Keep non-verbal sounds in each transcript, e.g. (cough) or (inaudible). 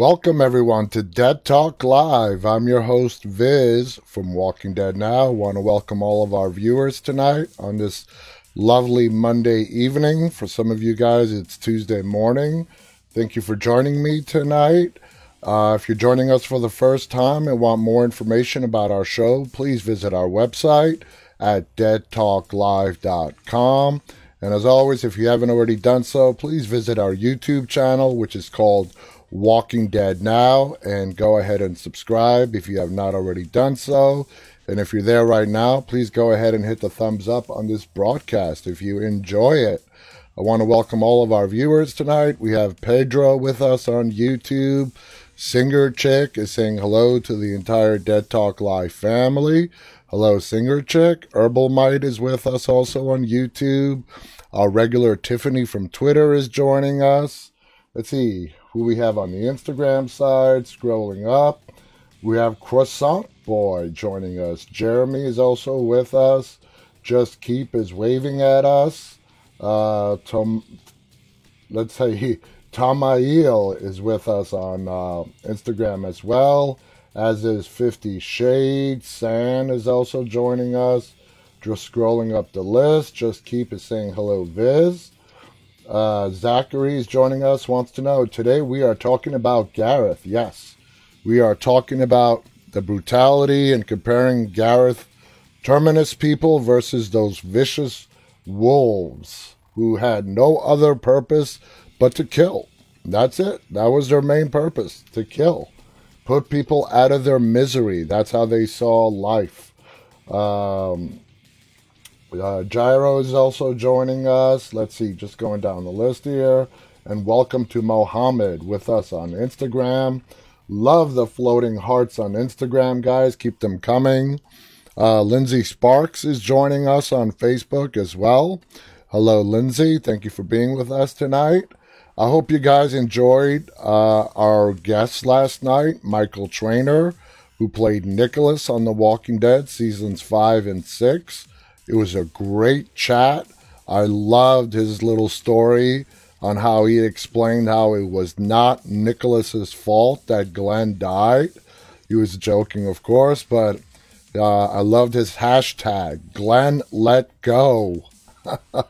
Welcome everyone to Dead Talk Live. I'm your host Viz from Walking Dead Now. I want to welcome all of our viewers tonight on this lovely Monday evening. For some of you guys, it's Tuesday morning. Thank you for joining me tonight. Uh, if you're joining us for the first time and want more information about our show, please visit our website at deadtalklive.com. And as always, if you haven't already done so, please visit our YouTube channel, which is called Walking Dead Now, and go ahead and subscribe if you have not already done so. And if you're there right now, please go ahead and hit the thumbs up on this broadcast if you enjoy it. I want to welcome all of our viewers tonight. We have Pedro with us on YouTube. Singer Chick is saying hello to the entire Dead Talk Live family. Hello, Singer Chick. Herbal Might is with us also on YouTube. Our regular Tiffany from Twitter is joining us. Let's see who we have on the Instagram side, scrolling up. We have Croissant Boy joining us. Jeremy is also with us. Just Keep is waving at us. Uh, Tom, let's say he, Tamail is with us on uh, Instagram as well, as is 50 Shades. San is also joining us. Just scrolling up the list. Just Keep is saying hello, Viz. Uh, Zachary is joining us, wants to know today we are talking about Gareth. Yes, we are talking about the brutality and comparing Gareth Terminus people versus those vicious wolves who had no other purpose but to kill. That's it. That was their main purpose to kill, put people out of their misery. That's how they saw life. Um, uh, Gyro is also joining us. Let's see, just going down the list here. And welcome to Mohammed with us on Instagram. Love the floating hearts on Instagram, guys. Keep them coming. Uh, Lindsay Sparks is joining us on Facebook as well. Hello, Lindsay. Thank you for being with us tonight. I hope you guys enjoyed uh, our guest last night, Michael Traynor, who played Nicholas on The Walking Dead seasons five and six. It was a great chat. I loved his little story on how he explained how it was not Nicholas's fault that Glenn died. He was joking, of course, but uh, I loved his hashtag, Glenn Let Go. (laughs) that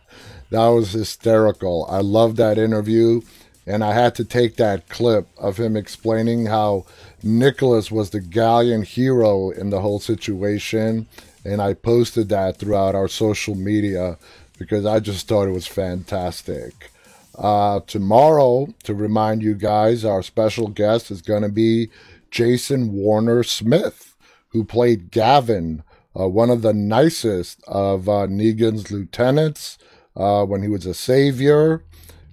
was hysterical. I loved that interview, and I had to take that clip of him explaining how Nicholas was the gallant hero in the whole situation and I posted that throughout our social media because I just thought it was fantastic. Uh, tomorrow, to remind you guys, our special guest is going to be Jason Warner Smith, who played Gavin, uh, one of the nicest of uh, Negan's lieutenants uh, when he was a savior.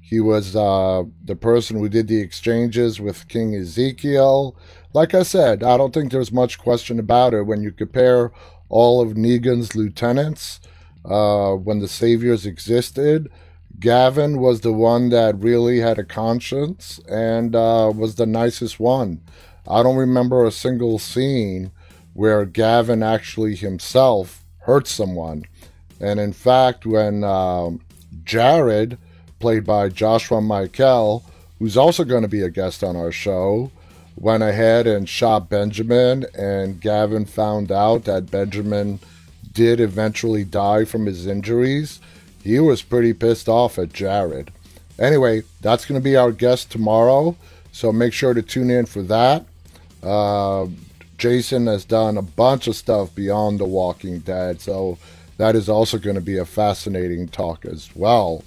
He was uh, the person who did the exchanges with King Ezekiel. Like I said, I don't think there's much question about it when you compare all of Negan's lieutenants uh, when the Saviors existed. Gavin was the one that really had a conscience and uh, was the nicest one. I don't remember a single scene where Gavin actually himself hurt someone. And in fact, when um, Jared, played by Joshua Mikel, who's also going to be a guest on our show, went ahead and shot Benjamin, and Gavin found out that Benjamin did eventually die from his injuries. He was pretty pissed off at Jared. Anyway, that's going to be our guest tomorrow, so make sure to tune in for that. Uh, Jason has done a bunch of stuff beyond The Walking Dead, so that is also going to be a fascinating talk as well.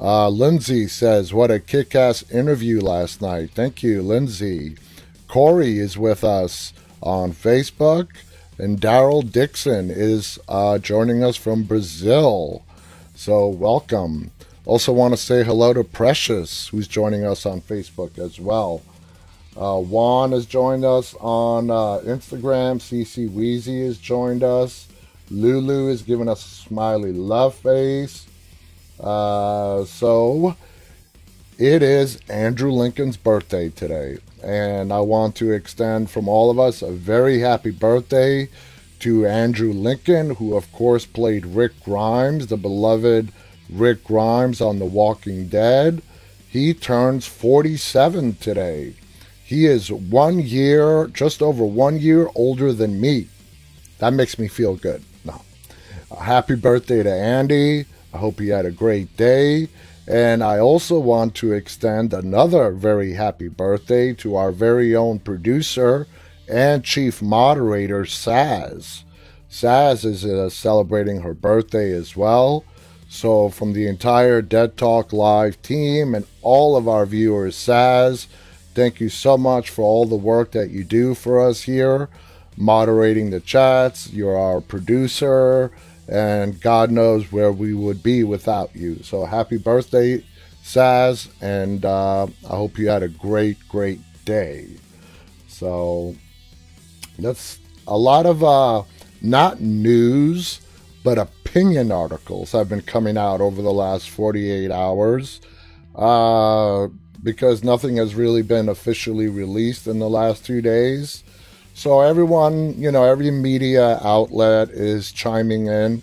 Uh, Lindsay says, What a kick ass interview last night. Thank you, Lindsay. Corey is with us on Facebook, and Daryl Dixon is uh, joining us from Brazil. So, welcome. Also, want to say hello to Precious, who's joining us on Facebook as well. Uh, Juan has joined us on uh, Instagram. CC Weezy has joined us. Lulu is giving us a smiley love face. Uh, so, it is Andrew Lincoln's birthday today and I want to extend from all of us a very happy birthday to Andrew Lincoln, who of course played Rick Grimes, the beloved Rick Grimes on The Walking Dead. He turns 47 today. He is one year, just over one year older than me. That makes me feel good. No. Happy birthday to Andy. I hope he had a great day. And I also want to extend another very happy birthday to our very own producer and chief moderator, Saz. Saz is uh, celebrating her birthday as well. So, from the entire Dead Talk Live team and all of our viewers, Saz, thank you so much for all the work that you do for us here, moderating the chats. You're our producer, and God knows where we would be without you. So, happy birthday, Saz, and uh, I hope you had a great, great day. So, that's a lot of uh, not news, but opinion articles have been coming out over the last 48 hours uh, because nothing has really been officially released in the last two days. So everyone, you know, every media outlet is chiming in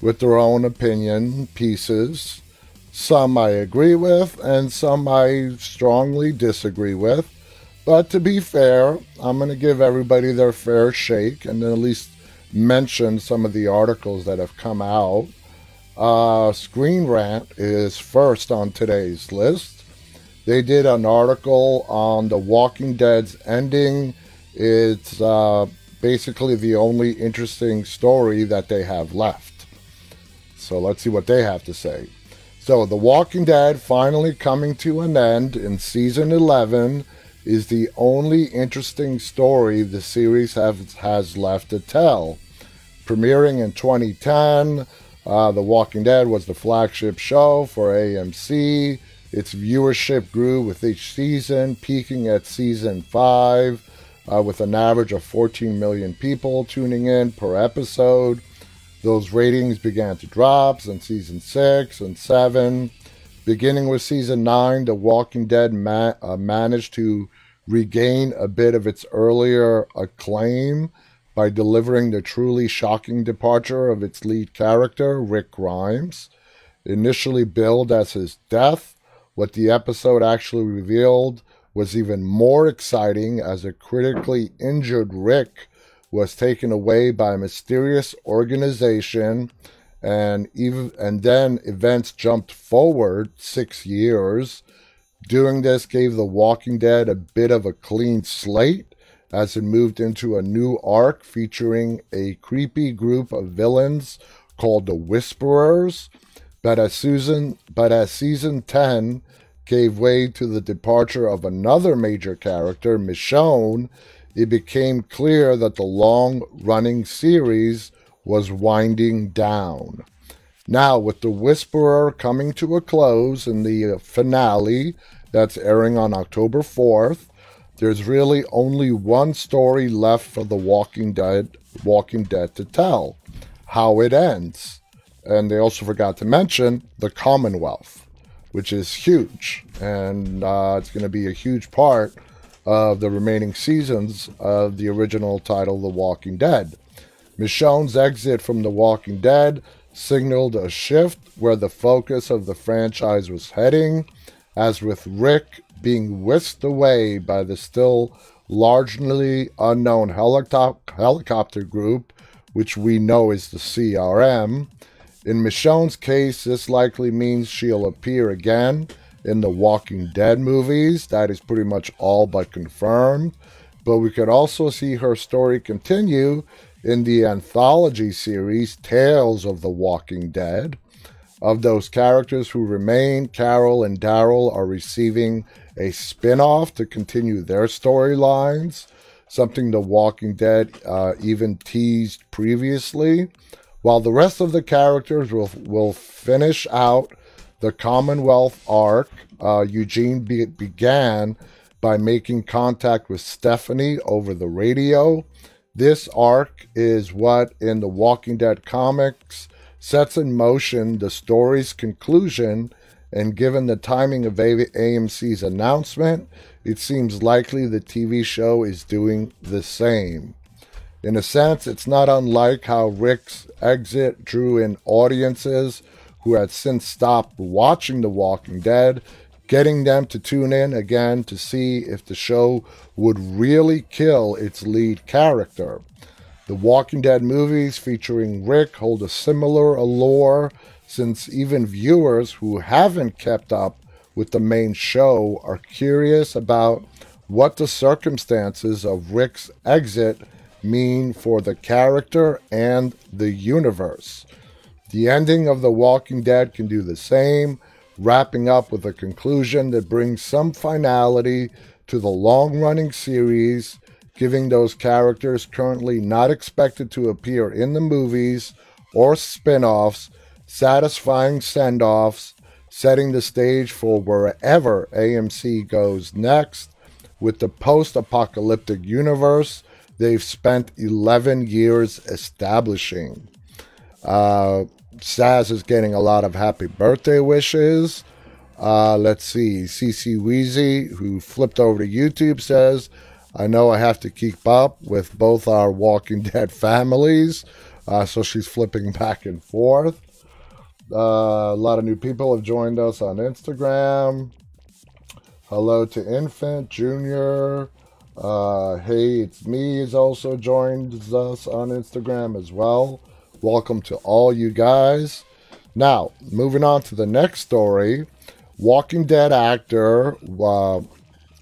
with their own opinion pieces. Some I agree with, and some I strongly disagree with. But to be fair, I'm going to give everybody their fair shake and at least mention some of the articles that have come out. Uh, Screen Rant is first on today's list. They did an article on The Walking Dead's ending. It's uh, basically the only interesting story that they have left. So let's see what they have to say. So, The Walking Dead finally coming to an end in season 11 is the only interesting story the series have, has left to tell. Premiering in 2010, uh, The Walking Dead was the flagship show for AMC. Its viewership grew with each season, peaking at season 5 uh, with an average of 14 million people tuning in per episode. Those ratings began to drop in season 6 and 7. Beginning with season 9, The Walking Dead ma- uh, managed to regain a bit of its earlier acclaim by delivering the truly shocking departure of its lead character, Rick Grimes. Initially billed as his death, what the episode actually revealed was even more exciting as a critically injured Rick was taken away by a mysterious organization and even and then events jumped forward 6 years. Doing this gave The Walking Dead a bit of a clean slate as it moved into a new arc featuring a creepy group of villains called the Whisperers. But as Susan but as season 10 gave way to the departure of another major character, Michonne, it became clear that the long running series was winding down. Now, with The Whisperer coming to a close in the uh, finale that's airing on October 4th, there's really only one story left for The Walking Dead, Walking Dead to tell, how it ends. And they also forgot to mention the Commonwealth, which is huge, and uh, it's going to be a huge part of the remaining seasons of the original title, The Walking Dead. Michonne's exit from The Walking Dead signaled a shift where the focus of the franchise was heading, as with Rick being whisked away by the still largely unknown helicop- helicopter group, which we know is the CRM. In Michonne's case, this likely means she'll appear again in the Walking Dead movies. That is pretty much all but confirmed. But we could also see her story continue in the anthology series Tales of the Walking Dead. Of those characters who remain, Carol and Daryl are receiving a spin off to continue their storylines, something The Walking Dead uh, even teased previously. While the rest of the characters will, will finish out the Commonwealth arc, uh, Eugene be- began by making contact with Stephanie over the radio. This arc is what, in the Walking Dead comics, sets in motion the story's conclusion. And given the timing of AMC's announcement, it seems likely the TV show is doing the same. In a sense, it's not unlike how Rick's exit drew in audiences who had since stopped watching The Walking Dead, getting them to tune in again to see if the show would really kill its lead character. The Walking Dead movies featuring Rick hold a similar allure since even viewers who haven't kept up with the main show are curious about what the circumstances of Rick's exit mean for the character and the universe. The ending of The Walking Dead can do the same, wrapping up with a conclusion that brings some finality to the long running series, giving those characters currently not expected to appear in the movies or spin offs satisfying send offs, setting the stage for wherever AMC goes next with the post apocalyptic universe they've spent 11 years establishing. Uh, Saz is getting a lot of happy birthday wishes. Uh, let's see. CC Weezy, who flipped over to YouTube, says, I know I have to keep up with both our Walking (laughs) Dead families. Uh, so she's flipping (laughs) back and forth. Uh, a lot of new people have joined us on Instagram. Hello to Infant, Junior. Uh, hey, it's me has also joined us on Instagram as well. Welcome to all you guys. Now, moving on to the next story. Walking Dead actor uh,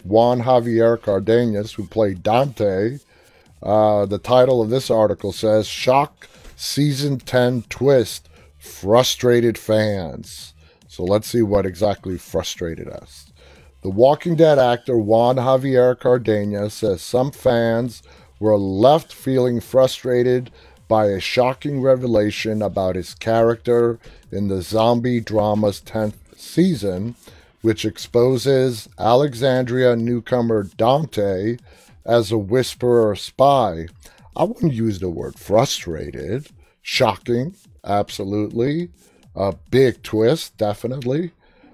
Juan Javier Cardenas, who played Dante, uh, the title of this article says Shock Season 10 Twist Frustrated Fans. So let's see what exactly frustrated us. The Walking Dead actor Juan Javier Cardenas says some fans were left feeling frustrated by a shocking revelation about his character in the zombie drama's 10th season, which exposes Alexandria newcomer Dante as a whisperer spy. I wouldn't use the word frustrated. Shocking, absolutely. A big twist, definitely.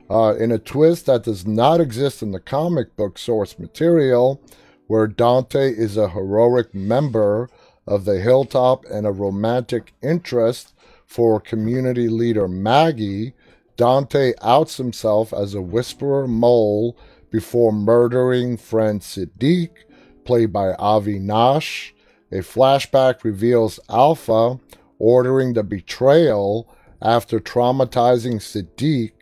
Uh, in a twist that does not exist in the comic book source material, where Dante is a heroic member of the hilltop and a romantic interest for community leader Maggie, Dante outs himself as a whisperer mole before murdering friend Siddiq, played by Avi Nash. A flashback reveals Alpha ordering the betrayal after traumatizing Siddiq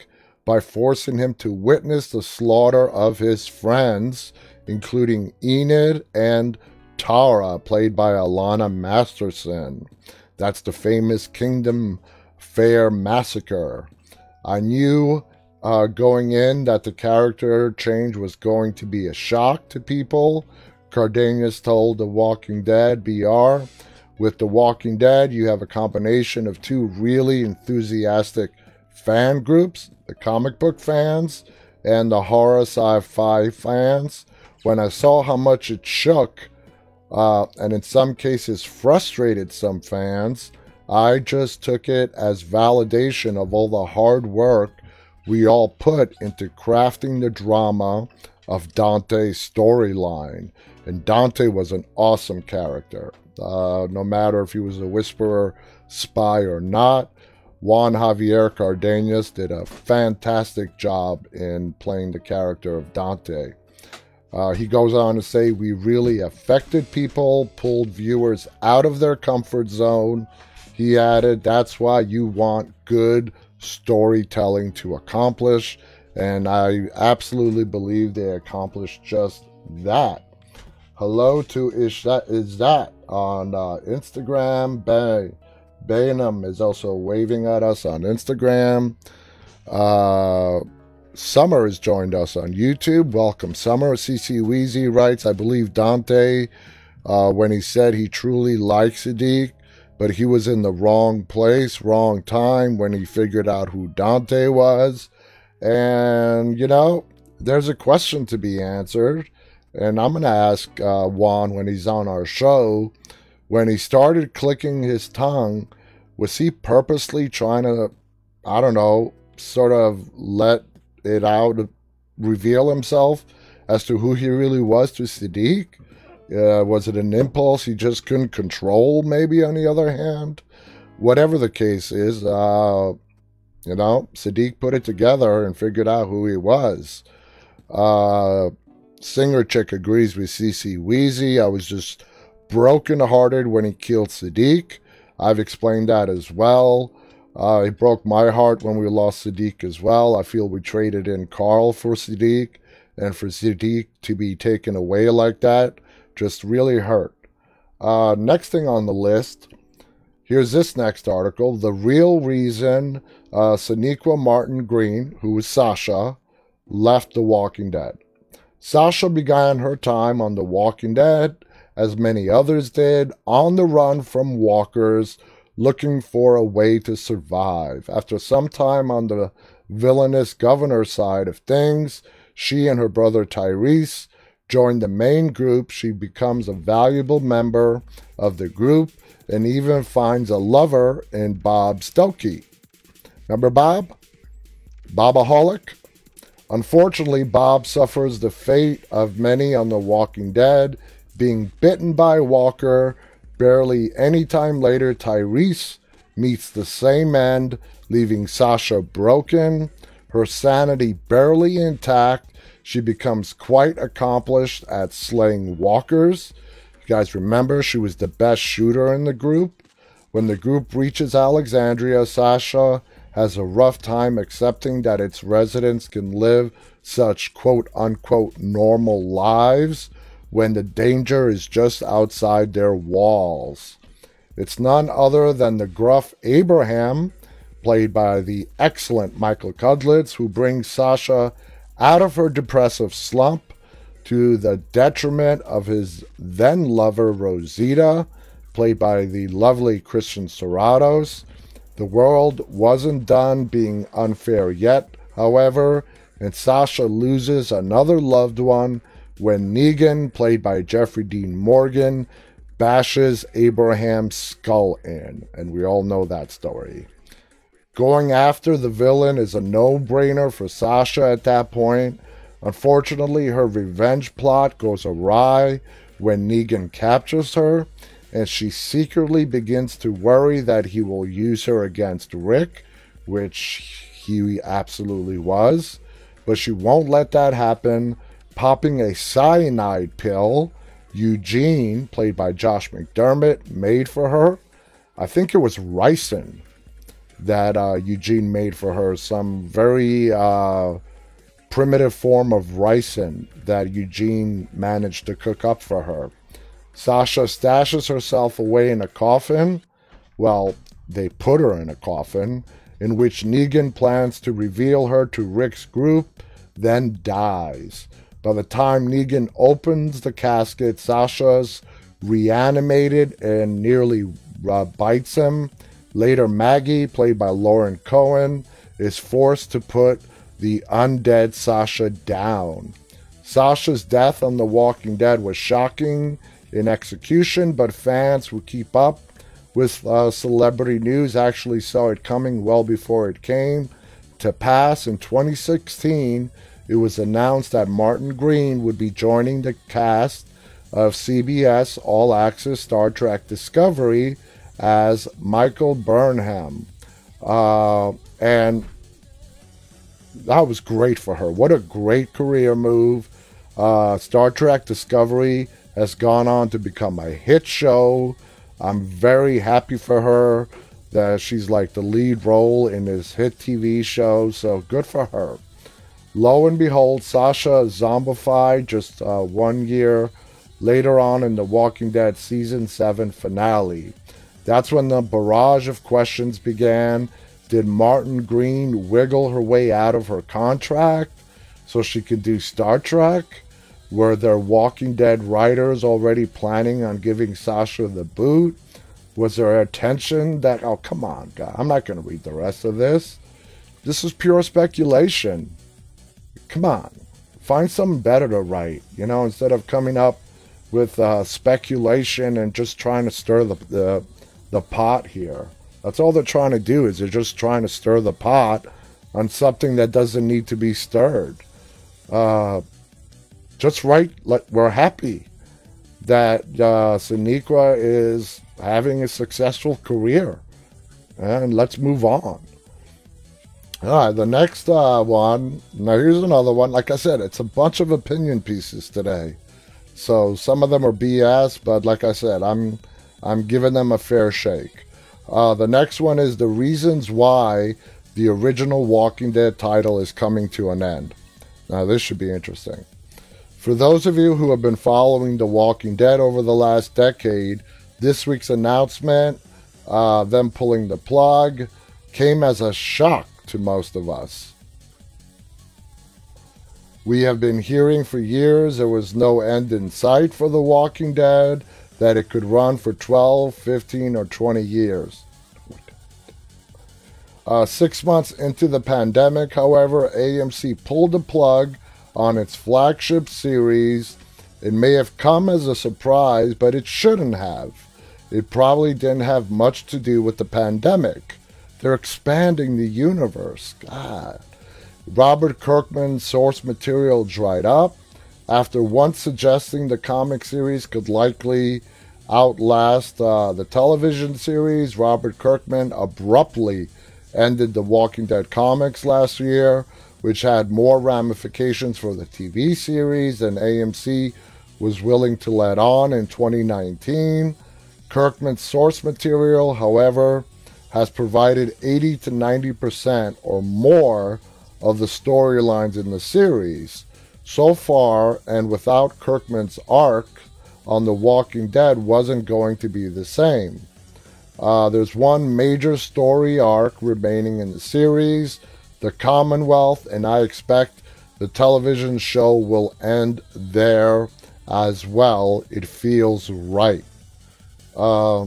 by forcing him to witness the slaughter of his friends, including Enid and Tara, played by Alana Masterson. That's the famous Kingdom Fair massacre. I knew uh, going in that the character change was going to be a shock to people. Cardenas told The Walking Dead BR. With The Walking Dead, you have a combination of two really enthusiastic fan groups the comic book fans and the horror sci fi fans. When I saw how much it shook uh, and in some cases frustrated some fans, I just took it as validation of all the hard work we all put into crafting the drama of Dante's storyline. And Dante was an awesome character. Uh, no matter if he was a whisperer, spy, or not, Juan Javier Cardenas did a fantastic job in playing the character of Dante. Uh, he goes on to say, We really affected people, pulled viewers out of their comfort zone. He added, That's why you want good storytelling to accomplish. And I absolutely believe they accomplished just that. Hello to Is That, is that on uh, Instagram. Bay. Bainham is also waving at us on Instagram. Uh, Summer has joined us on YouTube. Welcome, Summer. CC Weezy writes, I believe Dante, uh, when he said he truly likes Siddiq, but he was in the wrong place, wrong time when he figured out who Dante was. And, you know, there's a question to be answered. And I'm going to ask uh, Juan when he's on our show, when he started clicking his tongue, was he purposely trying to, I don't know, sort of let it out, reveal himself as to who he really was to Siddiq? Uh, was it an impulse he just couldn't control, maybe, on the other hand? Whatever the case is, uh, You know, Siddiq put it together and figured out who he was. Uh, singer chick agrees with CC Weezy. I was just brokenhearted when he killed Siddiq. I've explained that as well. Uh, it broke my heart when we lost Siddiq as well. I feel we traded in Carl for Siddiq, and for Siddiq to be taken away like that just really hurt. Uh, next thing on the list, here's this next article. The real reason uh, Martin Green, who was Sasha, left The Walking Dead. Sasha began her time on The Walking Dead, as many others did, on the run from walkers looking for a way to survive. After some time on the villainous governor side of things, she and her brother Tyrese join the main group. She becomes a valuable member of the group and even finds a lover in Bob Stookey. Remember Bob? Bobaholic? Unfortunately, Bob suffers the fate of many on The Walking Dead, being bitten by Walker. Barely any time later, Tyrese meets the same end, leaving Sasha broken, her sanity barely intact. She becomes quite accomplished at slaying walkers. You guys remember she was the best shooter in the group? When the group reaches Alexandria, Sasha has a rough time accepting that its residents can live such quote unquote normal lives when the danger is just outside their walls. It's none other than the gruff Abraham, played by the excellent Michael Cudlitz, who brings Sasha out of her depressive slump to the detriment of his then lover Rosita, played by the lovely Christian Serratos. The world wasn't done being unfair yet, however, and Sasha loses another loved one when Negan, played by Jeffrey Dean Morgan, bashes Abraham's skull in, and we all know that story. Going after the villain is a no brainer for Sasha at that point. Unfortunately, her revenge plot goes awry when Negan captures her, and she secretly begins to worry that he will use her against Rick, which he absolutely was. But she won't let that happen, popping a cyanide pill Eugene, played by Josh McDermitt, made for her. I think it was ricin that uh, Eugene made for her, some very uh, primitive form of ricin that Eugene managed to cook up for her. Sasha stashes herself away in a coffin. Well, they put her in a coffin in which Negan plans to reveal her to Rick's group, then dies. By the time Negan opens the casket, Sasha's reanimated and nearly uh, bites him. Later, Maggie, played by Lauren Cohan, is forced to put the undead Sasha down. Sasha's death on The Walking Dead was shocking in execution, but fans who keep up with uh, celebrity news actually saw it coming well before it came to pass. In 2016, it was announced that Martin Green would be joining the cast of CBS All Access Star Trek Discovery as Michael Burnham. Uh, and that was great for her. What a great career move. Uh, Star Trek Discovery has gone on to become a hit show. I'm very happy for her that she's like the lead role in this hit TV show. So good for her. Lo and behold, Sasha zombified just uh, one year later on in the Walking Dead season 7 finale. That's when the barrage of questions began. Did Martin Green wiggle her way out of her contract so she could do Star Trek? Were there Walking Dead writers already planning on giving Sasha the boot? Was there a tension that, oh, come on, God, I'm not going to read the rest of this. This is pure speculation. Come on, find something better to write, you know, instead of coming up with uh, speculation and just trying to stir the, the, the pot here. That's all they're trying to do is they're just trying to stir the pot on something that doesn't need to be stirred. Uh, just write. like we're happy that uh, is having a successful career, and let's move on. All right, the next uh, one. Now, here's another one. Like I said, it's a bunch of opinion pieces today. So some of them are BS, but like I said, I'm I'm giving them a fair shake. Uh, the next one is the reasons why the original Walking Dead title is coming to an end. Now, this should be interesting. For those of you who have been following The Walking Dead over the last decade, this week's announcement, uh, them pulling the plug, came as a shock to most of us. We have been hearing for years there was no end in sight for The Walking Dead, that it could run for 12, 15, or 20 years. Uh, six months into the pandemic, however, AMC pulled the plug on its flagship series. It may have come as a surprise, but it shouldn't have. It probably didn't have much to do with the pandemic. They're expanding the universe. God. Robert Kirkman's source material dried up. After once suggesting the comic series could likely outlast uh, the television series, Robert Kirkman abruptly ended the Walking Dead comics last year, which had more ramifications for the TV series than AMC was willing to let on in 2019. Kirkman's source material, however, has provided 80 to 90% or more of the storylines in the series. So far, and without Kirkman's arc on The Walking Dead, wasn't going to be the same. Uh, there's one major story arc remaining in the series, the Commonwealth, and I expect the television show will end there as well. It feels right. Uh,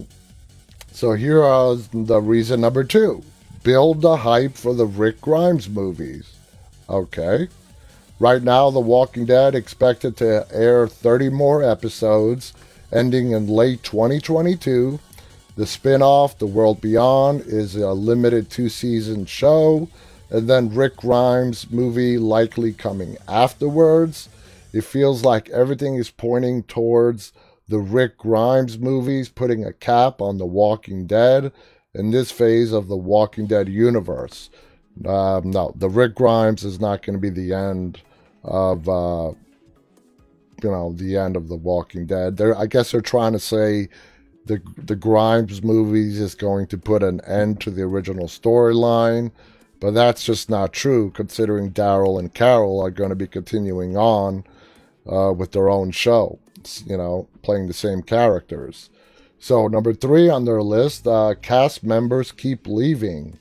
so here is the reason number two build the hype for the Rick Grimes movies. Okay. Right now, The Walking Dead expected to air 30 more episodes ending in late 2022 the spin off, The World Beyond, is a limited two season show, and then Rick Grimes' movie likely coming afterwards. It feels like everything is pointing towards the Rick Grimes movies putting a cap on The Walking Dead in this phase of the Walking Dead universe. Um, no, the Rick Grimes is not going to be the end of, uh, you know, the end of The Walking Dead. They're, I guess they're trying to say the the Grimes movies is going to put an end to the original storyline, but that's just not true considering Daryl and Carol are going to be continuing on uh, with their own show, you know, playing the same characters. So number three on their list, uh, cast members keep leaving.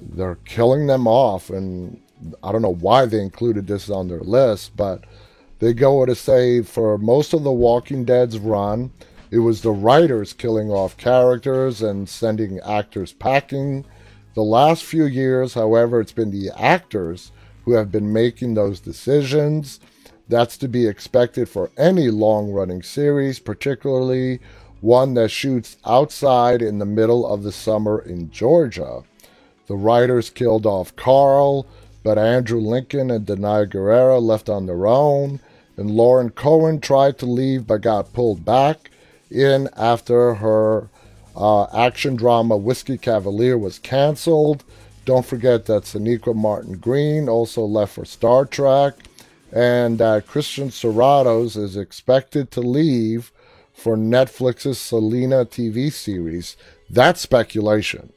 They're killing them off, and I don't know why they included this on their list, but they go to say for most of the Walking Dead's run it was the writers killing off characters and sending actors packing. The last few years, however, it's been the actors who have been making those decisions. That's to be expected for any long running series, particularly one that shoots outside in the middle of the summer in Georgia. The writers killed off Carl, but Andrew Lincoln and Danai Gurira left on their own, and Lauren Cohan tried to leave but got pulled back in after her uh, action drama Whiskey Cavalier was canceled. Don't forget that Sonequa Martin Green also left for Star Trek, and that Christian Serratos is expected to leave for Netflix's Selena TV series. That's speculation.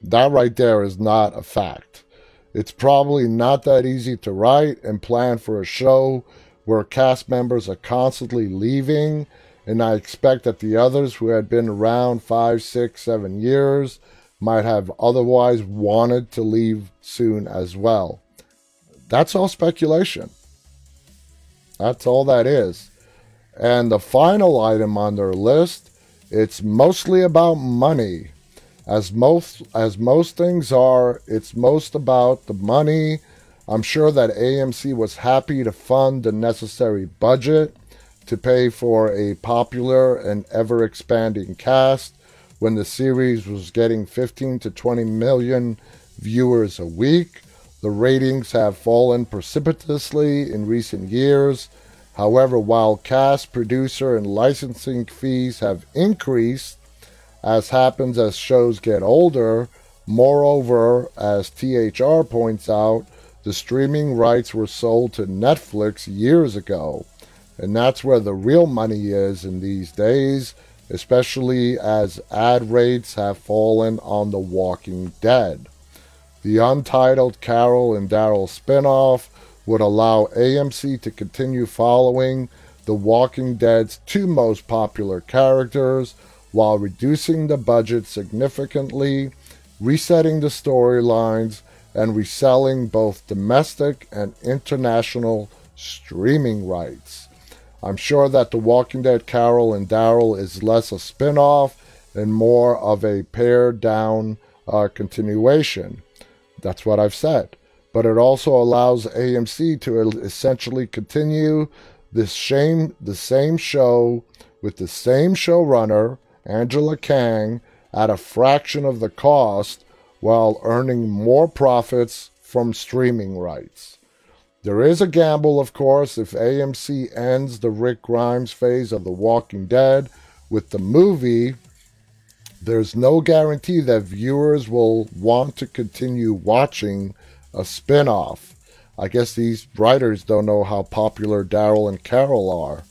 That right there is not a fact. It's probably not that easy to write and plan for a show where cast members are constantly leaving and I expect that the others who had been around five, six, seven years might have otherwise wanted to leave soon as well. That's all speculation. That's all that is. And the final item on their list, it's mostly about money. As most as most things are, it's most about the money. I'm sure that AMC was happy to fund the necessary budget to pay for a popular and ever expanding cast when the series was getting 15 to 20 million viewers a week. The ratings have fallen precipitously in recent years. However, while cast, producer, and licensing fees have increased, as happens as shows get older, Moreover, as THR points out, the streaming rights were sold to Netflix years ago. And that's where the real money is in these days, especially as ad rates have fallen on The Walking Dead. The untitled Carol and Daryl spinoff would allow AMC to continue following The Walking Dead's two most popular characters while reducing the budget significantly, resetting the storylines, and reselling both domestic and international streaming rights. I'm sure that The Walking Dead Carol and Daryl is less a spin off and more of a pared down uh, continuation. That's what I've said. But it also allows AMC to essentially continue this shame, the same show with the same showrunner, Angela Kang, at a fraction of the cost while earning more profits from streaming rights. There is a gamble, of course, if AMC ends the Rick Grimes phase of The Walking Dead with the movie. There's no guarantee that viewers will want to continue watching a spin off. I guess these writers don't know how popular Daryl and Carol are,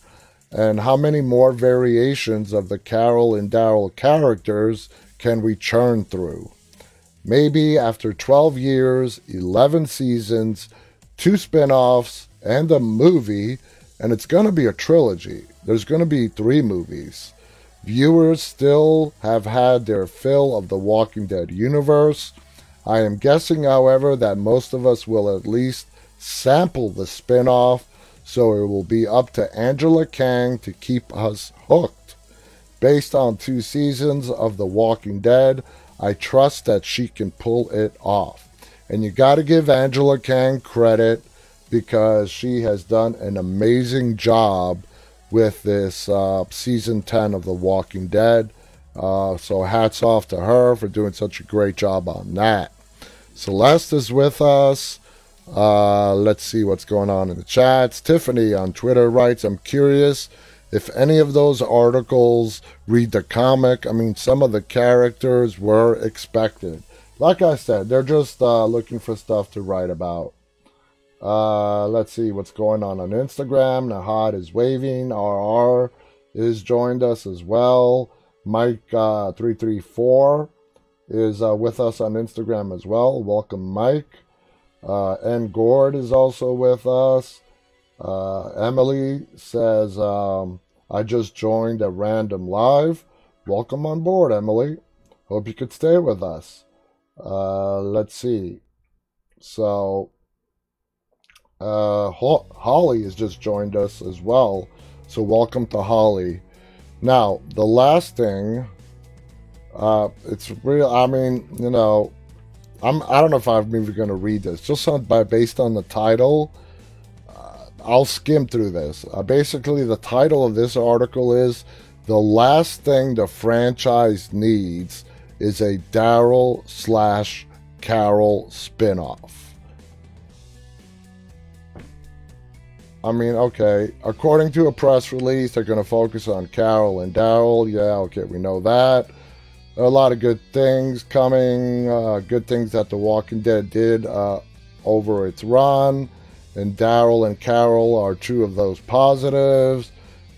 and how many more variations of the Carol and Daryl characters can we churn through. Maybe after 12 years, 11 seasons, two spin offs, and a movie, and it's going to be a trilogy. There's going to be three movies. Viewers still have had their fill of the Walking Dead universe. I am guessing, however, that most of us will at least sample the spin off, so it will be up to Angela Kang to keep us hooked. Based on two seasons of The Walking Dead, I trust that she can pull it off. And you got to give Angela Kang credit because she has done an amazing job with this uh, season 10 of The Walking Dead. Uh, so hats off to her for doing such a great job on that. Celeste is with us. Uh, let's see what's going on in the chats. Tiffany on Twitter writes, I'm curious if any of those articles read the comic, I mean, some of the characters were expected. Like I said, they're just uh, looking for stuff to write about. Uh, let's see what's going on on Instagram. Nahad is waving. RR is joined us as well. Mike334 uh, is uh, with us on Instagram as well. Welcome, Mike. Uh, N. Gord is also with us. Uh, Emily says, um, I just joined a random live. Welcome on board, Emily. Hope you could stay with us. Uh, let's see. So, uh, Holly has just joined us as well. So, welcome to Holly. Now, the last thing, uh, it's real. I mean, you know, I'm. I don't know if I'm even going to read this. Just on, by based on the title, I'll skim through this. Uh, basically, the title of this article is The Last Thing the Franchise Needs is a Daryl slash Carol spinoff. I mean, okay, according to a press release, they're going to focus on Carol and Daryl. Yeah, okay, we know that. A lot of good things coming, uh, good things that The Walking Dead did uh, over its run and Daryl and Carol are two of those positives.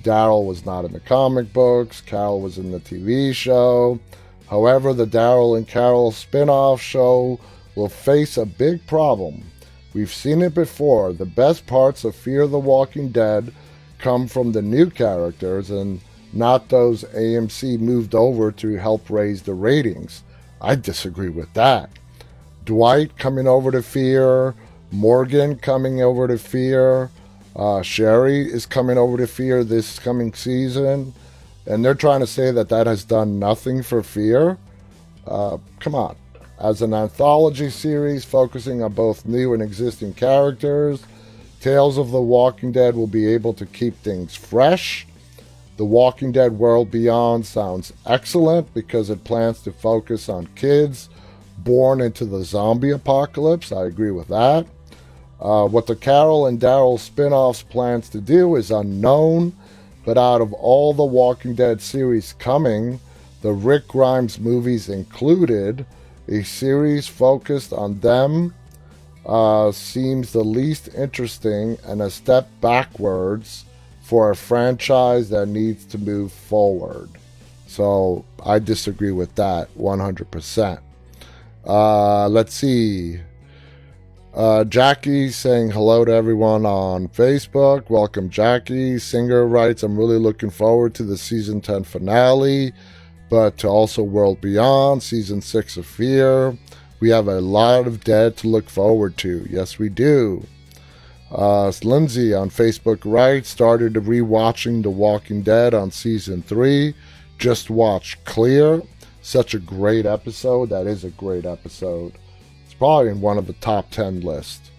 Daryl was not in the comic books, Carol was in the TV show. However, the Daryl and Carol spin off show will face a big problem. We've seen it before. The best parts of Fear the Walking Dead come from the new characters and not those AMC moved over to help raise the ratings. I disagree with that. Dwight coming over to Fear, Morgan coming over to Fear. Uh, Sherry is coming over to Fear this coming season. And they're trying to say that that has done nothing for Fear. Uh, come on. As an anthology series focusing on both new and existing characters, Tales of the Walking Dead will be able to keep things fresh. The Walking Dead World Beyond sounds excellent because it plans to focus on kids born into the zombie apocalypse. I agree with that. Uh, what the Carol and Daryl spin offs plans to do is unknown, but out of all the Walking Dead series coming, the Rick Grimes movies included, A series focused on them uh, seems the least interesting and a step backwards for a franchise that needs to move forward. So I disagree with that 100%. Uh, let's see. Uh, Jackie saying hello to everyone on Facebook. Welcome, Jackie. Singer writes, I'm really looking forward to the season 10 finale, but to also World Beyond, season 6 of Fear. We have a lot of dead to look forward to. Yes, we do. Uh, Lindsay on Facebook writes, started rewatching The Walking Dead on season 3. Just watch Clear. Such a great episode. That is a great episode. It's probably in one of the top 10 lists.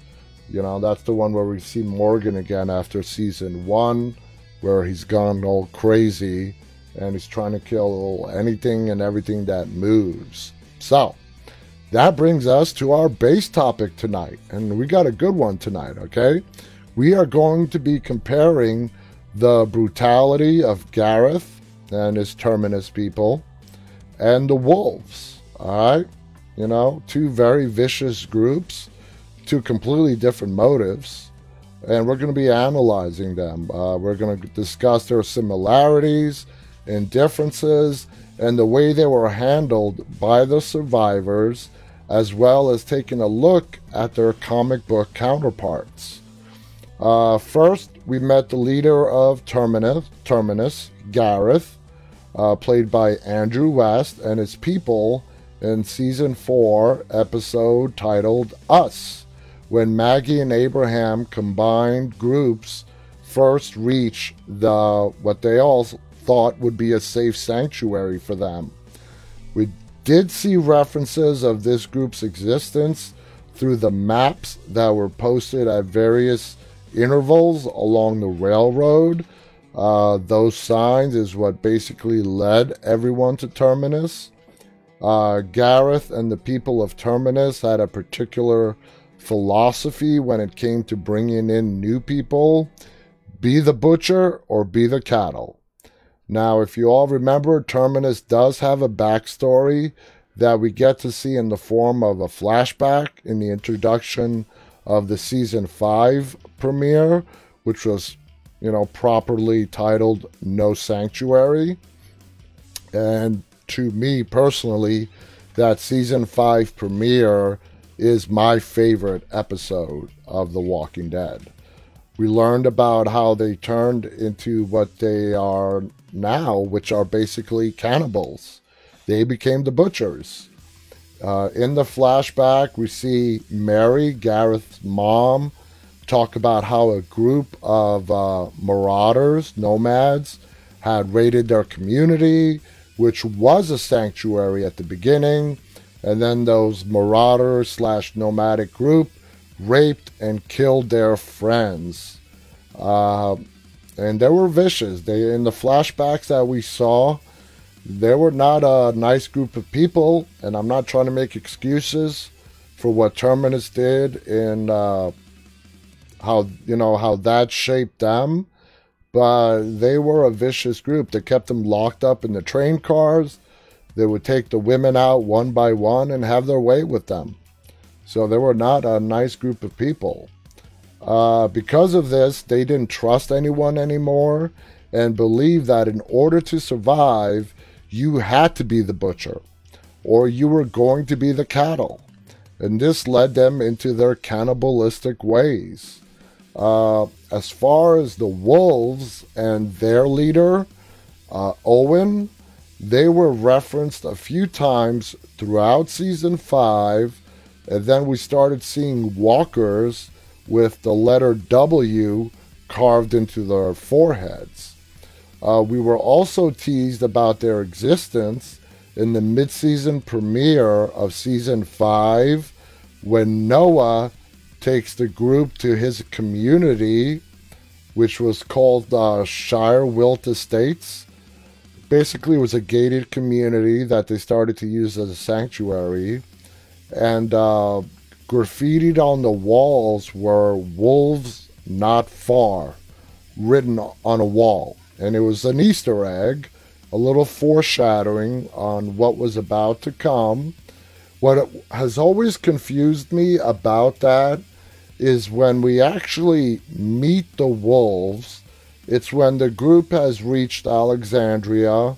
You know, that's the one where we see Morgan again after season 1, where he's gone all crazy and he's trying to kill anything and everything that moves. So, that brings us to our base topic tonight. And we got a good one tonight, okay? We are going to be comparing the brutality of Gareth and his Terminus people and the Wolves, all right? You know, two very vicious groups, two completely different motives. And we're going to be analyzing them. Uh, we're going to discuss their similarities and differences and the way they were handled by the survivors as well as taking a look at their comic book counterparts. Uh, first, we met the leader of Terminus, Terminus Gareth, uh, played by Andrew West, and his people in season 4, episode titled Us, when Maggie and Abraham combined groups first reach the what they all thought would be a safe sanctuary for them. We did see references of this group's existence through the maps that were posted at various intervals along the railroad. Uh, those signs is what basically led everyone to Terminus. Uh, Gareth and the people of Terminus had a particular philosophy when it came to bringing in new people be the butcher or be the cattle. Now, if you all remember, Terminus does have a backstory that we get to see in the form of a flashback in the introduction of the season 5 premiere, which was, you know, properly titled No Sanctuary. And to me personally, that season 5 premiere is my favorite episode of The Walking Dead. We learned about how they turned into what they are now, which are basically cannibals. They became the butchers. Uh, in the flashback, we see Mary, Gareth's mom, talk about how a group of uh, marauders, nomads, had raided their community, which was a sanctuary at the beginning, and then those marauders slash nomadic group raped and killed their friends. Uh, and they were vicious. They in the flashbacks that we saw, they were not a nice group of people, and I'm not trying to make excuses for what Terminus did and uh, how you know how that shaped them. But they were a vicious group. They kept them locked up in the train cars. They would take the women out one by one and have their way with them. So they were not a nice group of people. Uh, because of this, they didn't trust anyone anymore and believed that in order to survive, you had to be the butcher or you were going to be the cattle. And this led them into their cannibalistic ways. Uh, as far as the wolves and their leader, uh, Owen, they were referenced a few times throughout season five. And then we started seeing walkers with the letter W carved into their foreheads. Uh, we were also teased about their existence in the mid-season premiere of season five when Noah takes the group to his community, which was called uh, Shirewilt Estates. Basically, it was a gated community that they started to use as a sanctuary. And uh, graffitied on the walls were wolves not far written on a wall and it was an Easter egg, a little foreshadowing on what was about to come. What has always confused me about that is when we actually meet the wolves, it's when the group has reached Alexandria,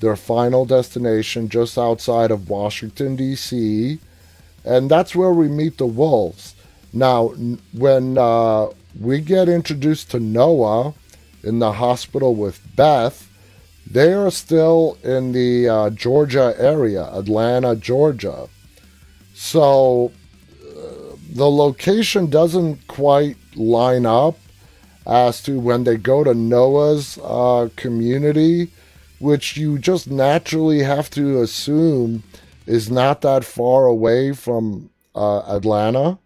their final destination just outside of Washington, D.C., and that's where we meet the wolves. Now, when uh, we get introduced to Noah in the hospital with Beth, they are still in the uh, Georgia area, Atlanta, Georgia. So uh, the location doesn't quite line up as to when they go to Noah's uh, community, which you just naturally have to assume is not that far away from uh, Atlanta.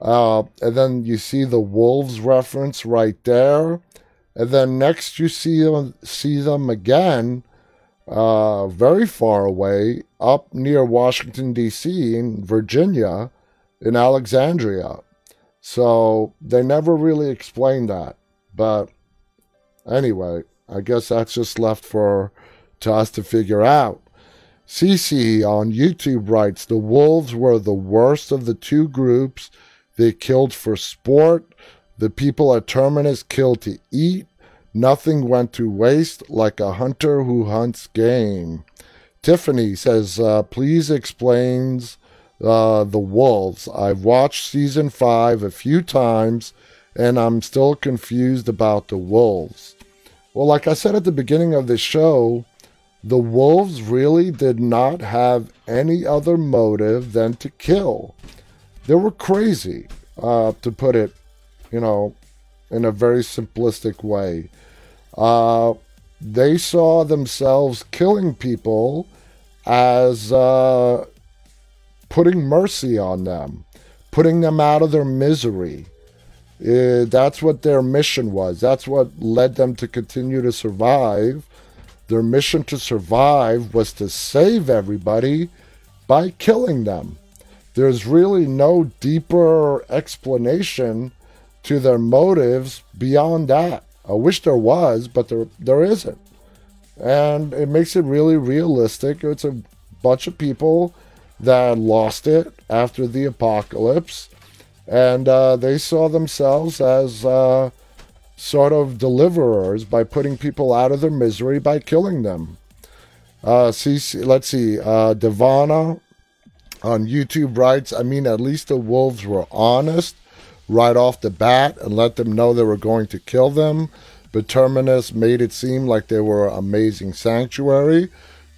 Uh, and then you see the wolves reference right there. And then next you see them, see them again, uh, very far away, up near Washington, D.C., in Virginia, in Alexandria. So they never really explained that. But anyway, I guess that's just left for to us to figure out. CC on YouTube writes The Wolves were the worst of the two groups. They killed for sport. The people at Terminus killed to eat. Nothing went to waste like a hunter who hunts game. Tiffany says, uh, please explains uh, the wolves. I've watched season five a few times and I'm still confused about the wolves. Well, like I said at the beginning of the show, the wolves really did not have any other motive than to kill. They were crazy, uh, to put it, you know, in a very simplistic way. Uh, they saw themselves killing people as uh, putting mercy on them, putting them out of their misery. Uh, that's what their mission was. That's what led them to continue to survive. Their mission to survive was to save everybody by killing them. There's really no deeper explanation to their motives beyond that. I wish there was, but there there isn't. And it makes it really realistic. It's a bunch of people that lost it after the apocalypse, and uh, they saw themselves as uh, sort of deliverers by putting people out of their misery by killing them. Uh, see, let's see. Uh, Devana on YouTube writes, I mean, at least the wolves were honest right off the bat and let them know they were going to kill them. But Terminus made it seem like they were amazing sanctuary.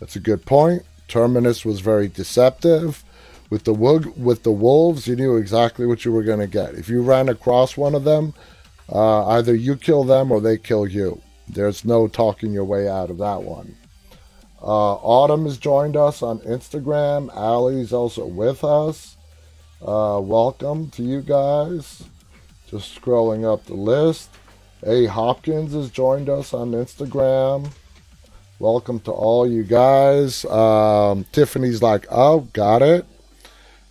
That's a good point. Terminus was very deceptive. With the with the wolves, you knew exactly what you were going to get. If you ran across one of them, uh, either you kill them or they kill you. There's no talking your way out of that one. Uh, Autumn has joined us on Instagram. Allie's also with us. Uh, welcome to you guys. Just scrolling up the list. A. Hopkins has joined us on Instagram. Welcome to all you guys. Um, Tiffany's like, oh, got it.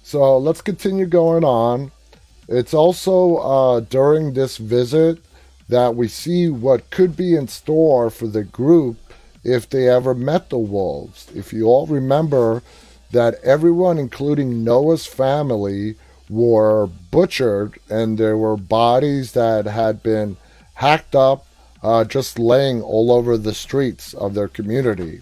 So let's continue going on. It's also uh, during this visit that we see what could be in store for the group if they ever met the wolves. If you all remember, that everyone, including Noah's family, were butchered and there were bodies that had been hacked up, uh, just laying all over the streets of their community.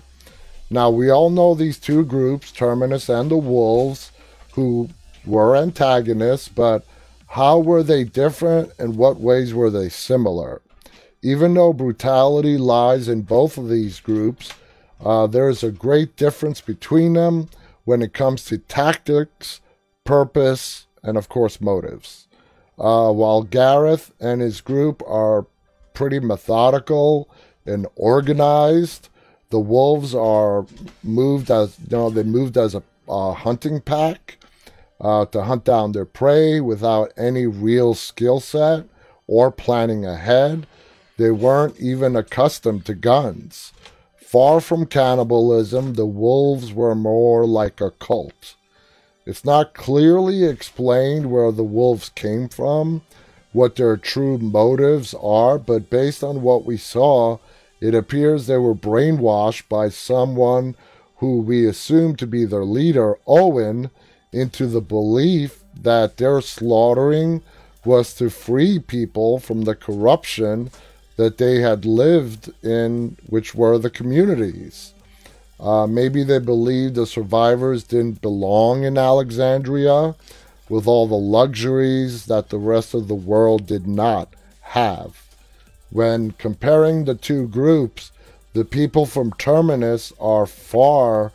Now, we all know these two groups, Terminus and the Wolves, who were antagonists, but how were they different and what ways were they similar? Even though brutality lies in both of these groups, uh, there is a great difference between them when it comes to tactics, purpose, and of course, motives. Uh, while Gareth and his group are pretty methodical and organized, the wolves are moved as you know they moved as a, a hunting pack uh, to hunt down their prey without any real skill set or planning ahead. They weren't even accustomed to guns. Far from cannibalism, the wolves were more like a cult. It's not clearly explained where the wolves came from, what their true motives are, but based on what we saw, it appears they were brainwashed by someone who we assume to be their leader, Owen, into the belief that their slaughtering was to free people from the corruption that they had lived in, which were the communities. Uh, maybe they believed the survivors didn't belong in Alexandria with all the luxuries that the rest of the world did not have. When comparing the two groups, the people from Terminus are far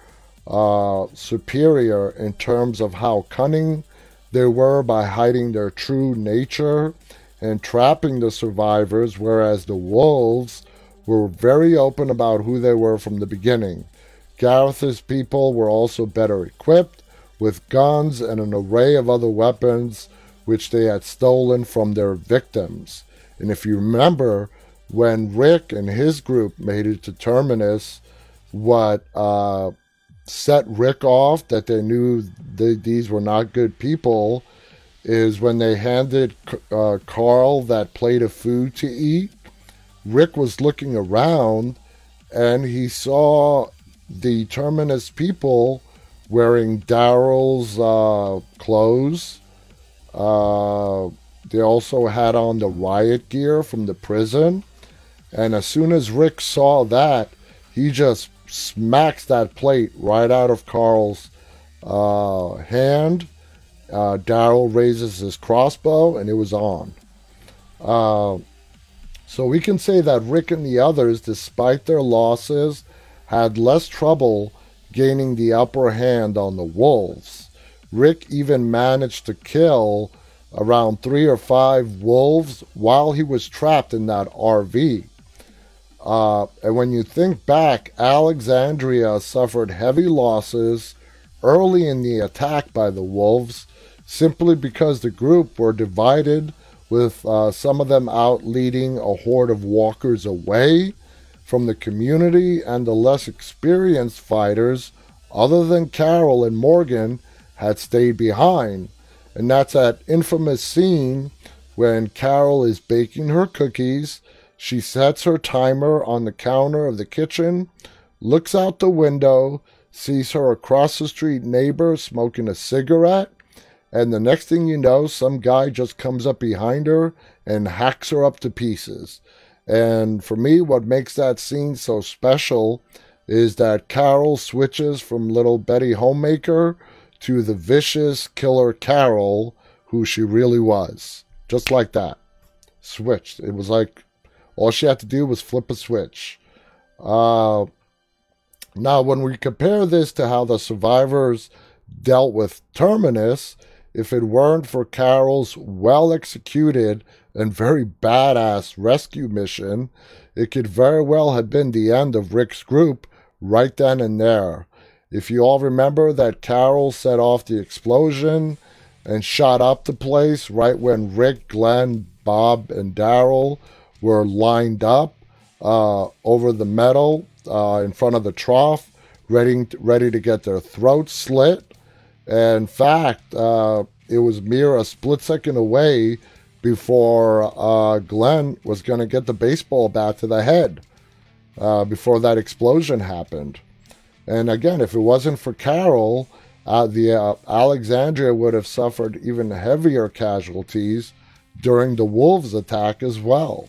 uh, superior in terms of how cunning they were by hiding their true nature and trapping the survivors, whereas the wolves were very open about who they were from the beginning. Gareth's people were also better equipped with guns and an array of other weapons which they had stolen from their victims. And if you remember, when Rick and his group made it to Terminus, what uh, set Rick off that they knew these were not good people is when they handed uh, Carl that plate of food to eat. Rick was looking around and he saw the Terminus people wearing Daryl's uh, clothes. Uh, they also had on the riot gear from the prison. And as soon as Rick saw that, he just smacks that plate right out of Carl's uh, hand. Uh, Daryl raises his crossbow, and it was on. Uh, so we can say that Rick and the others, despite their losses, had less trouble gaining the upper hand on the wolves. Rick even managed to kill around three or five wolves while he was trapped in that RV. Uh, and when you think back, Alexandria suffered heavy losses early in the attack by the wolves simply because the group were divided, with uh, some of them out leading a horde of walkers away from the community, and the less experienced fighters, other than Carol and Morgan, had stayed behind. And that's that infamous scene when Carol is baking her cookies she sets her timer on the counter of the kitchen, looks out the window, sees her across the street neighbor smoking a cigarette, and the next thing you know, some guy just comes up behind her and hacks her up to pieces. And for me, what makes that scene so special is that Carol switches from little Betty Homemaker to the vicious killer Carol, who she really was. Just like that. Switched. It was like all she had to do was flip a switch. Uh, now, when we compare this to how the survivors dealt with Terminus, if it weren't for Carol's well executed and very badass rescue mission, it could very well have been the end of Rick's group right then and there. If you all remember that Carol set off the explosion and shot up the place right when Rick, Glenn, Bob, and Daryl were lined up uh, over the metal uh, in front of the trough, ready ready to get their throats slit. in fact, uh, it was mere a split second away before uh, Glenn was going to get the baseball bat to the head uh, before that explosion happened. And again, if it wasn't for Carol, uh, the Alexandria would have suffered even heavier casualties during the Wolves attack as well.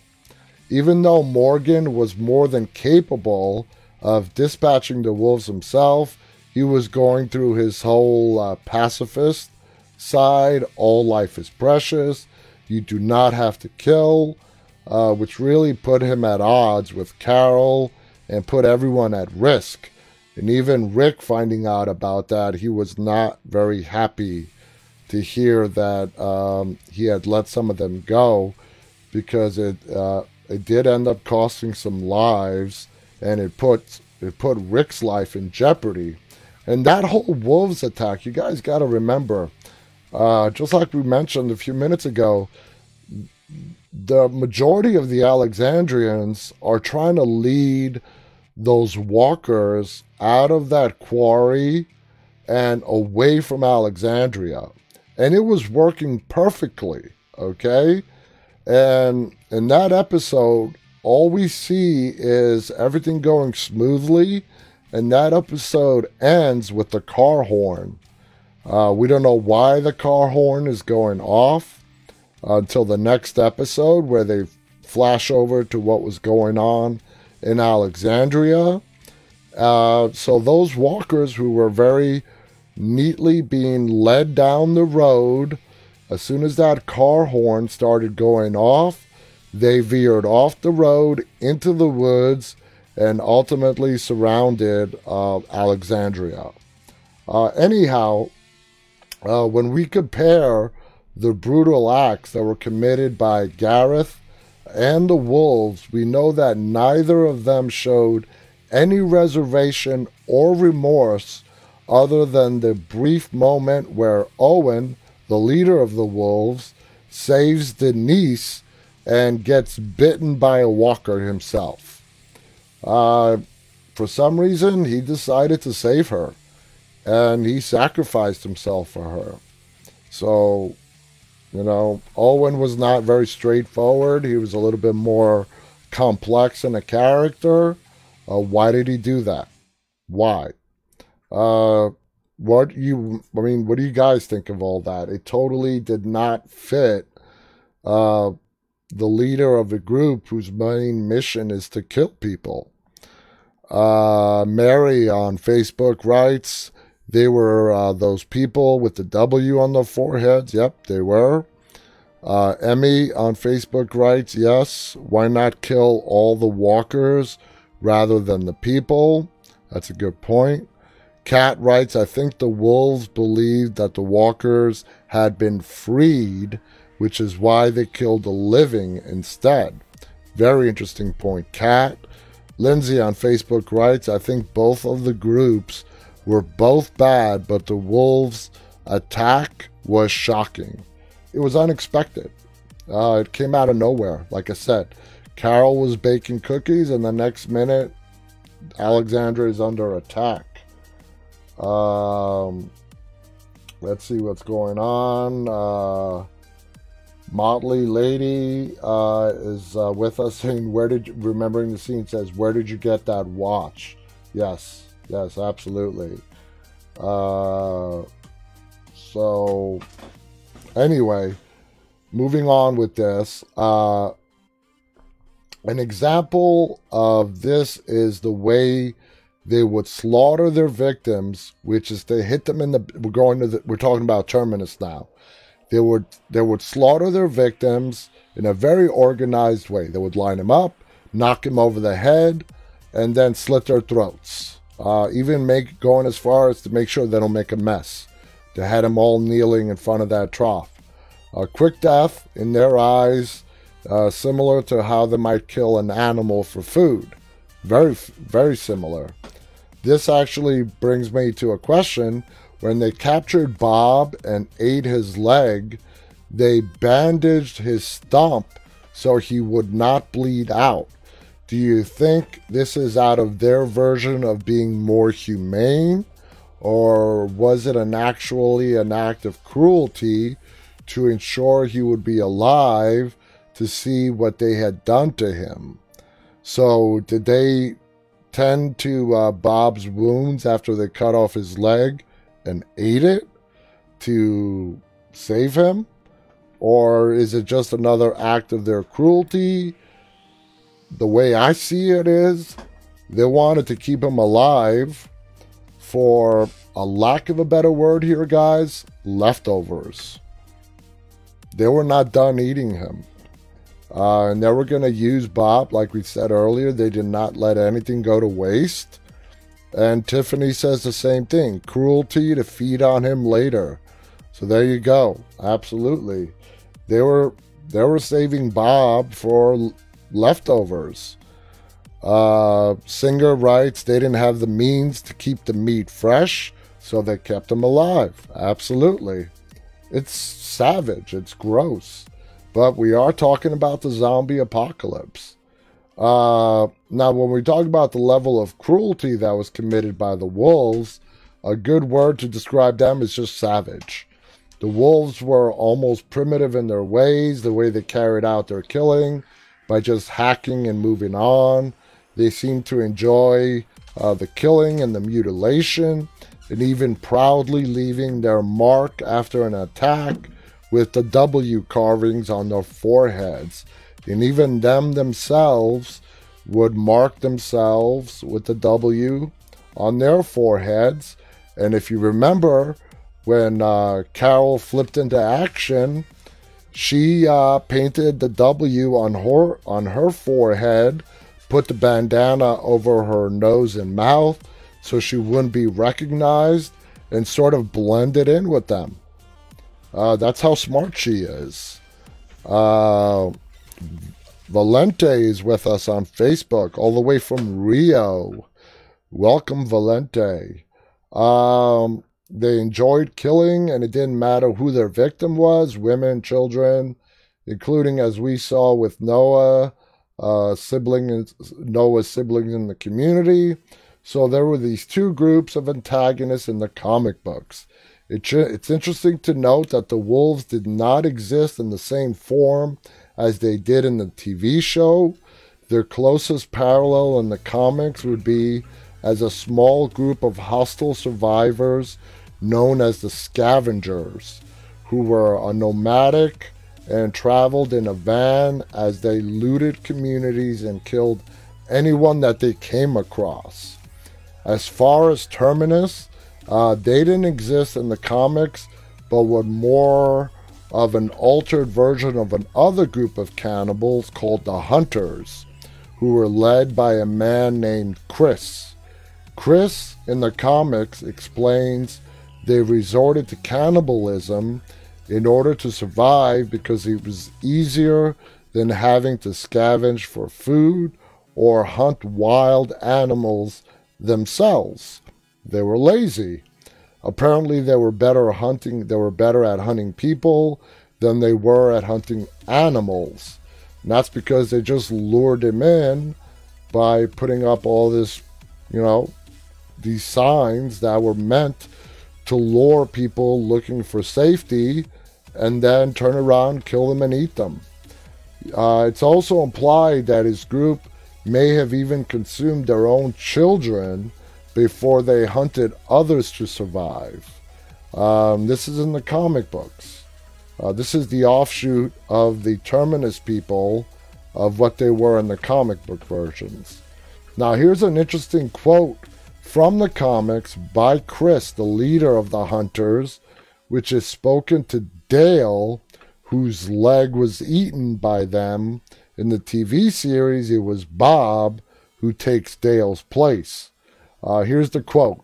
Even though Morgan was more than capable of dispatching the wolves himself, he was going through his whole uh, pacifist side. All life is precious. You do not have to kill, uh, which really put him at odds with Carol and put everyone at risk. And even Rick finding out about that, he was not very happy to hear that um, he had let some of them go because it uh, it did end up costing some lives, and it put it put Rick's life in jeopardy. And that whole wolves attack, you guys got to remember, uh, just like we mentioned a few minutes ago, the majority of the Alexandrians are trying to lead those walkers out of that quarry and away from Alexandria. And it was working perfectly, okay? And in that episode, all we see is everything going smoothly And that episode ends with the car horn. Uh, we don't know why the car horn is going off until the next episode where they flash over to what was going on in Alexandria. Uh, so those walkers who were very neatly being led down the road, as soon as that car horn started going off, they veered off the road into the woods and ultimately surrounded uh, Alexandria. Uh, anyhow, uh, when we compare the brutal acts that were committed by Gareth and the wolves, we know that neither of them showed any reservation or remorse other than the brief moment where Owen, the leader of the wolves, saves Denise and gets bitten by a walker himself. Uh, for some reason, he decided to save her and he sacrificed himself for her. So, you know, Owen was not very straightforward. He was a little bit more complex in a character. Uh, why did he do that? Why? Uh, what you? I mean, what do you guys think of all that? It totally did not fit. Uh, the leader of the group whose main mission is to kill people. Uh, Mary on Facebook writes, they were uh, those people with the W on their foreheads. Yep, they were. Uh, Emmy on Facebook writes, yes, why not kill all the walkers rather than the people? That's a good point. Cat writes, I think the wolves believed that the walkers had been freed which is why they killed the living instead. Very interesting point. Cat, Lindsay on Facebook writes, I think both of the groups were both bad, but the Wolves' attack was shocking. It was unexpected. Uh, it came out of nowhere. Like I said, Carol was baking cookies, and the next minute, Alexandria is under attack. Um, let's see what's going on. Uh, Motley Lady uh, is uh, with us saying, "Where did you, remembering the scene?" Says, "Where did you get that watch?" Yes, yes, absolutely. Uh, so, anyway, moving on with this. Uh, an example of this is the way they would slaughter their victims, which is they hit them in the. We're going to. The, we're talking about Terminus now they would they would slaughter their victims in a very organized way. They would line them up, knock them over the head, and then slit their throats. Uh, even make going as far as to make sure they don't make a mess. They had them all kneeling in front of that trough. A quick death in their eyes, uh, similar to how they might kill an animal for food. Very, very similar. This actually brings me to a question when they captured Bob and ate his leg, they bandaged his stump so he would not bleed out. Do you think this is out of their version of being more humane? Or was it an actually an act of cruelty to ensure he would be alive to see what they had done to him? So, did they tend to uh, Bob's wounds after they cut off his leg and ate it to save him? Or is it just another act of their cruelty? The way I see it is they wanted to keep him alive for a lack of a better word here, guys, leftovers. They were not done eating him. Uh, and they were going to use Bob, like we said earlier. They did not let anything go to waste. And Tiffany says the same thing cruelty to feed on him later. So there you go. Absolutely. They were they were saving Bob for leftovers. Uh, Singer writes they didn't have the means to keep the meat fresh, so they kept him alive. Absolutely. It's savage, it's gross. But we are talking about the zombie apocalypse. Uh, now, when we talk about the level of cruelty that was committed by the wolves, a good word to describe them is just savage. The wolves were almost primitive in their ways, the way they carried out their killing by just hacking and moving on. They seemed to enjoy uh, the killing and the mutilation, and even proudly leaving their mark after an attack with the W carvings on their foreheads. And even them themselves would mark themselves with the W on their foreheads. And if you remember, when uh, Carol flipped into action, she uh, painted the W on her on her forehead, put the bandana over her nose and mouth so she wouldn't be recognized, and sort of blended in with them. Uh, that's how smart she is. Uh, Valente is with us on Facebook, all the way from Rio. Welcome, Valente. Um, they enjoyed killing, and it didn't matter who their victim was women, children, including, as we saw with Noah, uh, siblings, Noah's siblings in the community. So there were these two groups of antagonists in the comic books. It, it's interesting to note that the wolves did not exist in the same form as they did in the TV show. Their closest parallel in the comics would be as a small group of hostile survivors known as the scavengers, who were nomadic and traveled in a van as they looted communities and killed anyone that they came across. As far as Terminus, uh, they didn't exist in the comics, but were more of an altered version of another group of cannibals called the Hunters, who were led by a man named Chris. Chris, in the comics, explains they resorted to cannibalism in order to survive because it was easier than having to scavenge for food or hunt wild animals themselves. They were lazy. Apparently, they were better hunting. They were better at hunting people than they were at hunting animals. And that's because they just lured him in by putting up all this, you know, these signs that were meant to lure people looking for safety and then turn around, kill them, and eat them. Uh, it's also implied that his group may have even consumed their own children before they hunted others to survive. Um, this is in the comic books. Uh, this is the offshoot of the Terminus people of what they were in the comic book versions. Now, here's an interesting quote from the comics by Chris, the leader of the Hunters, which is spoken to Dale, whose leg was eaten by them in the TV series, it was Bob who takes Dale's place. Uh, here's the quote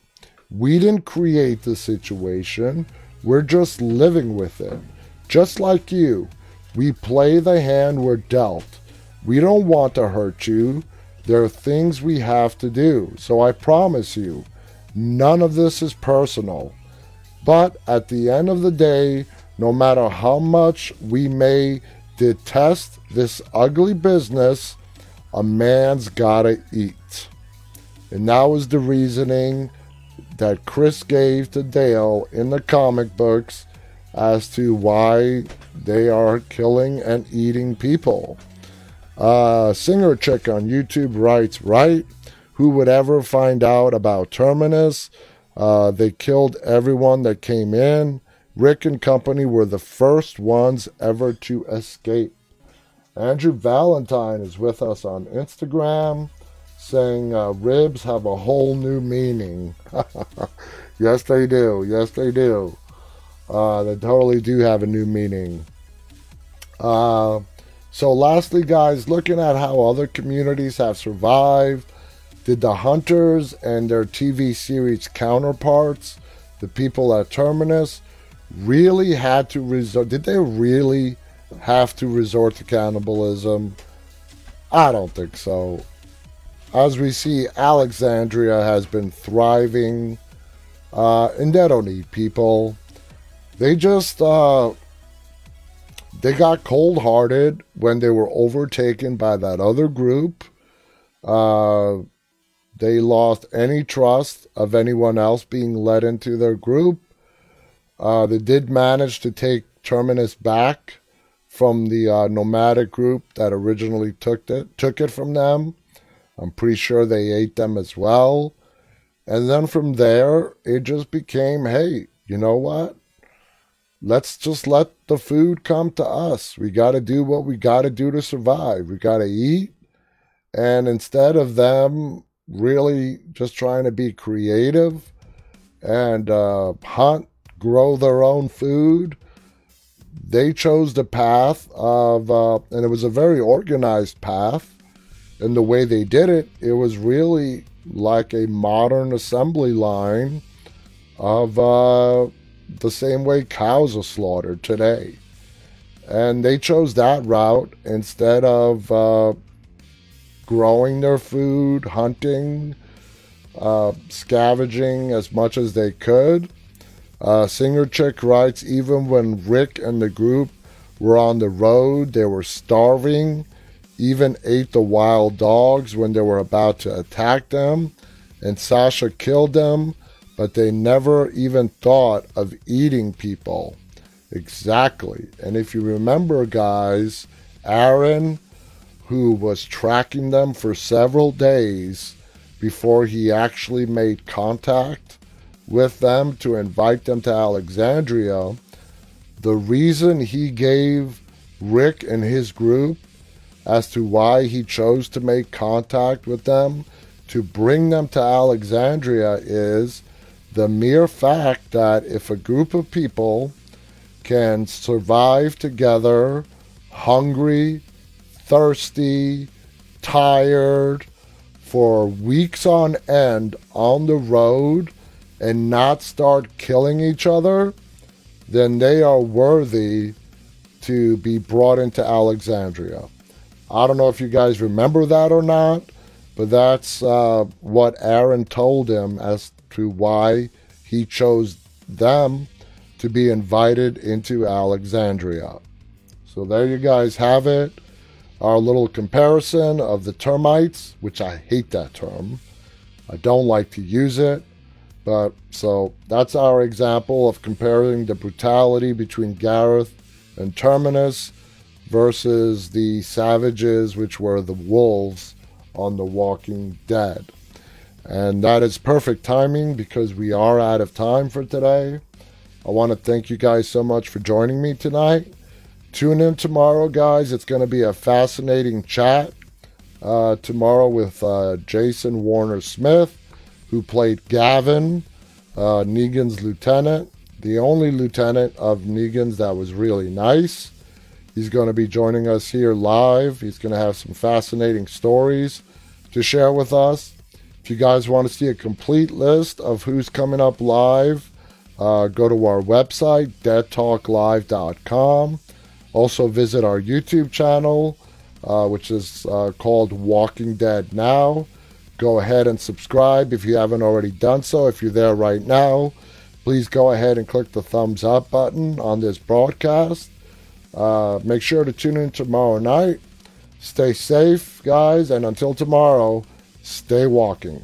We didn't create the situation, we're just living with it. Just like you, we play the hand we're dealt. We don't want to hurt you. There are things we have to do. So I promise you, none of this is personal. But at the end of the day, no matter how much we may detest this ugly business, a man's gotta eat. And that was the reasoning that Chris gave to Dale in the comic books as to why they are killing and eating people. Uh, Singer Chick on YouTube writes, right? Who would ever find out about Terminus? Uh, they killed everyone that came in. Rick and company were the first ones ever to escape. Andrew Valentine is with us on Instagram saying uh, ribs have a whole new meaning. (laughs) yes, they do. Yes, they do. Uh, they totally do have a new meaning. Uh, so, lastly, guys, looking at how other communities have survived, did the hunters and their TV series counterparts, the people at Terminus, really had to resort? Did they really have to resort to cannibalism? I don't think so. As we see, Alexandria has been thriving, uh, and they don't need people. They just uh, they got cold-hearted when they were overtaken by that other group. Uh, they lost any trust of anyone else being led into their group. Uh, they did manage to take Terminus back from the uh, nomadic group that originally took it took it from them. I'm pretty sure they ate them as well. And then from there, it just became hey, you know what? Let's just let the food come to us. We got to do what we got to do to survive. We got to eat. And instead of them really just trying to be creative and uh, hunt, grow their own food, they chose the path of, uh, and it was a very organized path. And the way they did it, it was really like a modern assembly line of uh, the same way cows are slaughtered today. And they chose that route instead of uh, growing their food, hunting, uh, scavenging as much as they could. Uh, Singer Chick writes even when Rick and the group were on the road, they were starving, even ate the wild dogs when they were about to attack them, and Sasha killed them but they never even thought of eating people. Exactly. And if you remember, guys, Aaron, who was tracking them for several days before he actually made contact with them to invite them to Alexandria, the reason he gave Rick and his group as to why he chose to make contact with them to bring them to Alexandria is the mere fact that if a group of people can survive together, hungry, thirsty, tired, for weeks on end on the road and not start killing each other, then they are worthy to be brought into Alexandria. I don't know if you guys remember that or not, but that's uh, what Aaron told him as to why he chose them to be invited into Alexandria. So there you guys have it. Our little comparison of the termites, which I hate that term. I don't like to use it. But so that's our example of comparing the brutality between Gareth and Terminus versus the savages, which were the wolves on The Walking Dead. And that is perfect timing because we are out of time for today. I want to thank you guys so much for joining me tonight. Tune in tomorrow, guys. It's going to be a fascinating chat uh, tomorrow with uh, Jason Warner Smith, who played Gavin, uh, Negan's lieutenant, the only lieutenant of Negan's that was really nice. He's going to be joining us here live. He's going to have some fascinating stories to share with us. If you guys want to see a complete list of who's coming up live, uh, go to our website, deadtalklive.com. Also, visit our YouTube channel, uh, which is uh, called Walking Dead Now. Go ahead and subscribe if you haven't already done so. If you're there right now, please go ahead and click the thumbs up button on this broadcast. Uh, make sure to tune in tomorrow night. Stay safe, guys, and until tomorrow, Stay walking.